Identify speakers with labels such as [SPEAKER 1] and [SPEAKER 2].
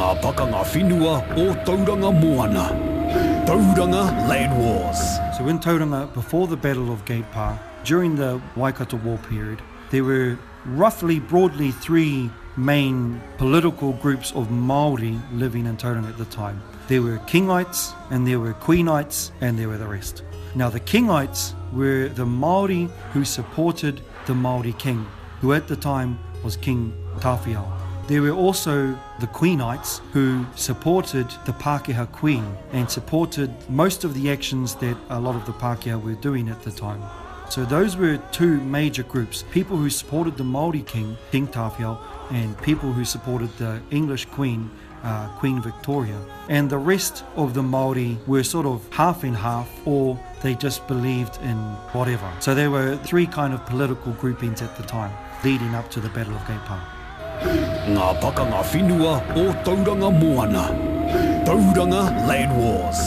[SPEAKER 1] ngā pakanga whinua o Tauranga Moana. Tauranga Land Wars.
[SPEAKER 2] So in Tauranga, before the Battle of Gate Pa, during the Waikato War period, there were roughly, broadly, three main political groups of Māori living in Tauranga at the time. There were Kingites, and there were Queenites, and there were the rest. Now the Kingites were the Māori who supported the Māori king, who at the time was King Tawhiawa. There were also the Queenites who supported the Pākehā Queen and supported most of the actions that a lot of the Pākehā were doing at the time. So those were two major groups, people who supported the Māori king, King Tawhiao, and people who supported the English queen, uh, Queen Victoria. And the rest of the Māori were sort of half and half, or they just believed in whatever. So there were three kind of political groupings at the time, leading up to the Battle of Cape
[SPEAKER 1] ngā pakanga whinua o Tauranga Moana. Tauranga Land Wars.